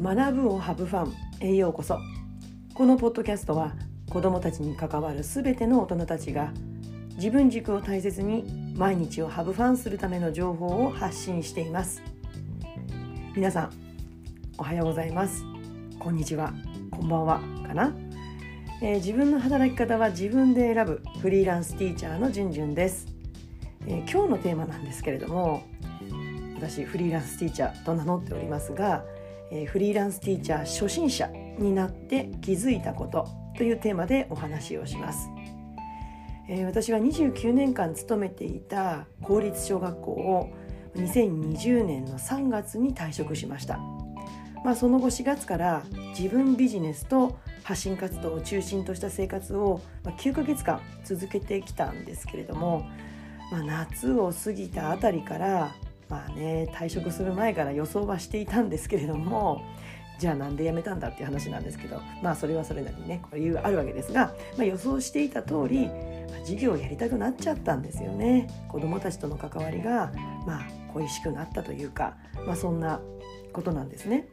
学ぶをハブファンへようこそ。このポッドキャストは子どもたちに関わるすべての大人たちが自分軸を大切に毎日をハブファンするための情報を発信しています。皆さんおはようございます。こんにちは。こんばんは。かな、えー、自分の働き方は自分で選ぶフリーランスティーチャーのじゅんじゅんです、えー、今日のテーマなんですけれども私フリーランスティーチャーと名乗っておりますがえ、フリーランスティーチャー初心者になって気づいたことというテーマでお話をします、え、私は29年間勤めていた公立小学校を2020年の3月に退職しました、まあ、その後4月から自分ビジネスと発信活動を中心とした生活を9ヶ月間続けてきたんですけれども、まあ、夏を過ぎたあたりからまあね退職する前から予想はしていたんですけれどもじゃあなんで辞めたんだっていう話なんですけどまあそれはそれなりにね理由があるわけですが、まあ、予想していた通り、まあ、授業をやりたくなっちゃったんですよね子どもたちとの関わりがまあ恋しくなったというか、まあ、そんなことなんですね。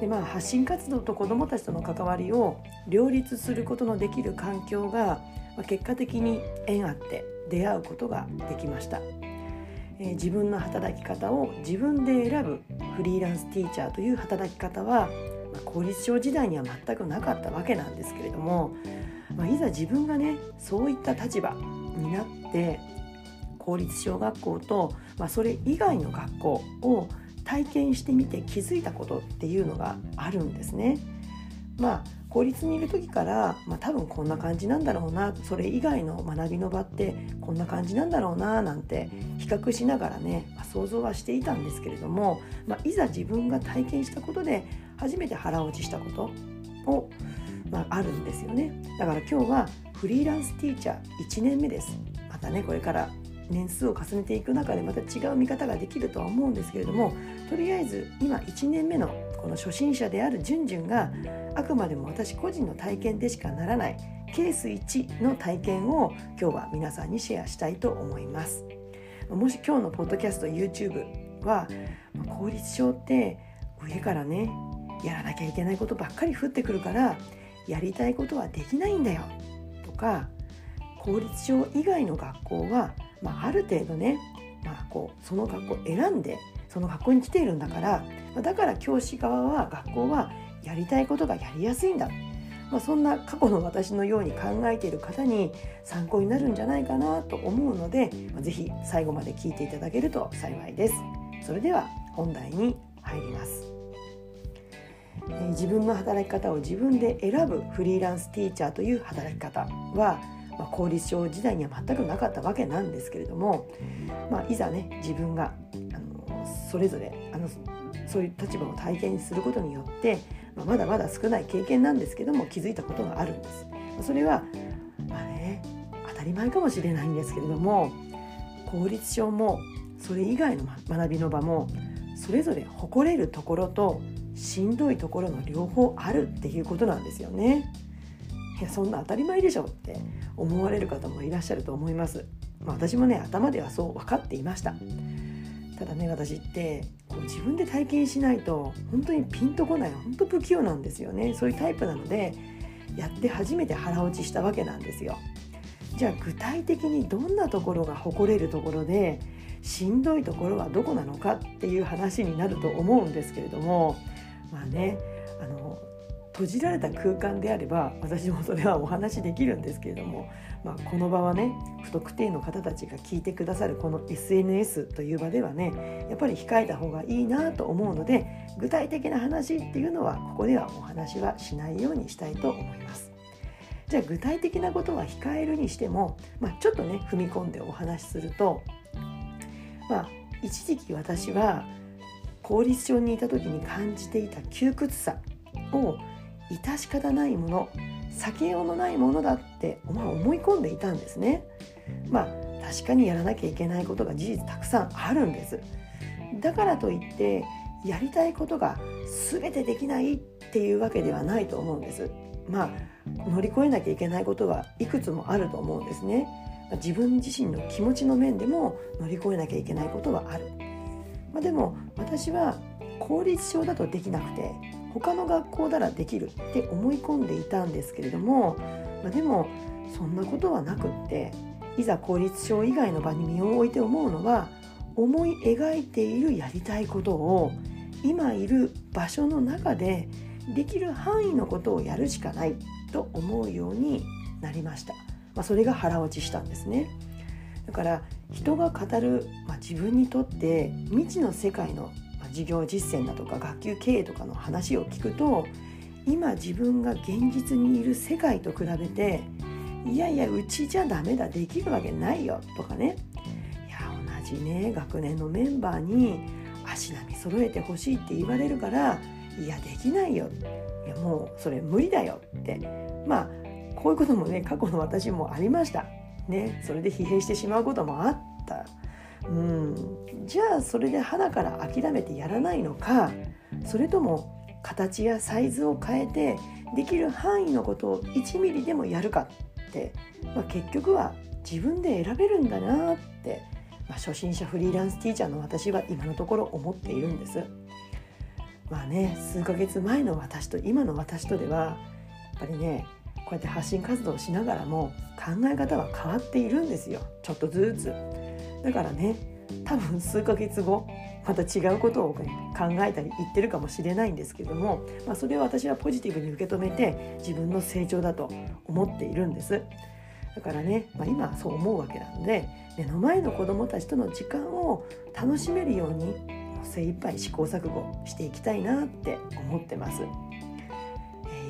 でまあ発信活動と子どもたちとの関わりを両立することのできる環境が、まあ、結果的に縁あって出会うことができました。え、自分の働き方を自分で選ぶフリーランスティーチャーという働き方は、ま、公立小時代には全くなかったわけなんですけれども、まあ、いざ自分がねそういった立場になって公立小学校と、まあ、それ以外の学校を体験してみて気づいたことっていうのがあるんですね。まあ公立にいる時から、まあ、多分こんな感じなんだろうなそれ以外の学びの場ってこんな感じなんだろうななんて比較しながらね、まあ、想像はしていたんですけれども、まあ、いざ自分が体験したことで初めて腹落ちしたことを、まあ、あるんですよね。だから今日はフリーランスティーチャー1年目です。またねこれから年数を重ねていく中でまた違う見方ができるとは思うんですけれどもとりあえず今1年目のこの初心者であるじゅんじゅんがあくまでも私個人の体験でしかならないケース1の体験を今日は皆さんにシェアしたいと思います。もし今日のポッドキャスト YouTube は公立症って上からねやらなきゃいけないことばっかり降ってくるからやりたいことはできないんだよ。とか公立症以外の学校は、まあ、ある程度ね、まあ、こうその学校選んでその学校に来ているんだからだから教師側は学校はやりたいことがやりやすいんだ、まあ、そんな過去の私のように考えている方に参考になるんじゃないかなと思うので、まあ、ぜひ最後まで聞いていただけると幸いです。それでは本題に入ります。自分の働き方を自分で選ぶフリーランスティーチャーという働き方は、まあ、公立小時代には全くなかったわけなんですけれども、まあ、いざね自分がそれぞれあのそういう立場を体験することによって、まあ、まだまだ少ない経験なんですけども気づいたことがあるんです。それはまあね当たり前かもしれないんですけれども公立小もそれ以外の学びの場もそれぞれ誇れるところとしんどいところの両方あるっていうことなんですよね。いやそんな当たり前でしょって思われる方もいらっしゃると思います。まあ、私もね頭ではそう分かっていました。ただね私ってこう自分で体験しないと本当にピンとこない本当不器用なんですよね。そういうタイプなのでやって初めて腹落ちしたわけなんですよ。じゃあ具体的にどんなところが誇れるところでしんどいところはどこなのかっていう話になると思うんですけれどもまあねあの閉じられた空間であれば私もそれはお話できるんですけれどもまあ、この場はね不特定の方たちが聞いてくださるこの SNS という場ではねやっぱり控えた方がいいなと思うので具体的な話っていうのはここではお話はしないようにしたいと思います。じゃあ具体的なことは控えるにしても、まあ、ちょっとね踏み込んでお話しすると、まあ、一時期私は公立症にいた時に感じていた窮屈さを致し方ないもの避けようのないものだって、まあ、思い込んでいたんですね。まあ確かにやらなきゃいけないことが事実たくさんあるんです。だからといってやりたいことが全てできないっていうわけではないと思うんです。まあ乗り越えなきゃいけないことはいくつもあると思うんですね。自分自身の気持ちの面でも乗り越えなきゃいけないことはある。まあ、でも私は公立症だとできなくて他の学校ならできるって思い込んでいたんですけれども、まあ、でもそんなことはなくっていざ公立小以外の場に身を置いて思うのは思い描いているやりたいことを今いる場所の中でできる範囲のことをやるしかないと思うようになりました、まあ、それが腹落ちしたんですね。だから人が語る、まあ、自分にとって未知の世界の事業実践だとか学級経営とかの話を聞くと今自分が現実にいる世界と比べていやいやうちじゃダメだできるわけないよとかね。いや同じね学年のメンバーに足並み揃えてほしいって言われるからいやできないよ。いやもうそれ無理だよって。まあこういうこともね過去の私もありました。ねそれで疲弊してしまうこともあった。うんじゃあそれで花から諦めてやらないのかそれとも形やサイズを変えてできる範囲のことを1ミリでもやるかって、まあ、結局は自分で選べるんだなって、まあ、初心者フリーランスティーチャーの私は今のところ思っているんです。まあね数ヶ月前の私と今の私とではやっぱりねこうやって発信活動をしながらも考え方は変わっているんですよちょっとずつ。だからね多分数ヶ月後また違うことを、考えたり言ってるかもしれないんですけども、まあ、それを私はポジティブに受け止めて自分の成長だと思っているんです。だからね、まあ、今はそう思うわけなので目の前の子どもたちとの時間を楽しめるように精一杯試行錯誤していきたいなって思ってます、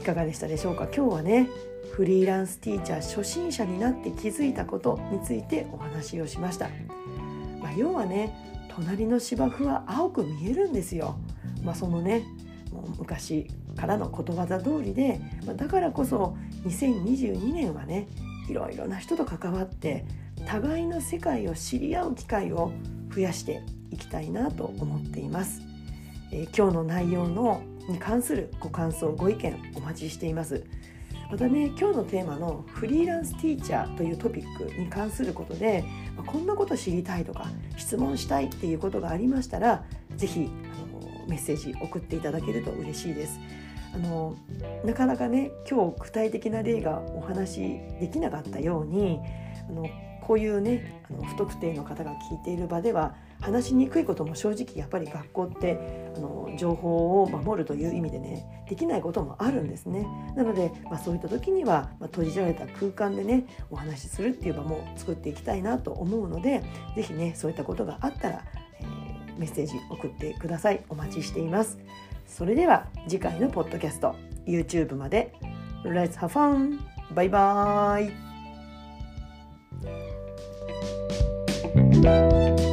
いかがでしたでしょうか？今日はねフリーランスティーチャー初心者になって気づいたことについてお話をしました、まあ、要はね隣の芝生は青く見えるんですよ、まあ、そのねもう昔からのことわざ通りで、まあ、だからこそ2022年はねいろいろな人と関わって互いの世界を知り合う機会を増やしていきたいなと思っています、えー、今日の内容のに関するご感想ご意見お待ちしています。またね今日のテーマのフリーランスティーチャーというトピックに関することでこんなこと知りたいとか質問したいっていうことがありましたら是非メッセージ送っていただけると嬉しいです。あのなかなかね今日具体的な例がお話しできなかったようにあのこういうねあの不特定の方が聞いている場では話しにくいことも正直やっぱり学校ってあの情報を守るという意味でねできないこともあるんですね。なので、まあ、そういった時には、まあ、閉じられた空間でねお話しするっていう場も作っていきたいなと思うので是非ねそういったことがあったら、えー、メッセージ送ってください。お待ちしています。それでは次回のポッドキャスト YouTube まで。Let's have fun! バイバーイ Música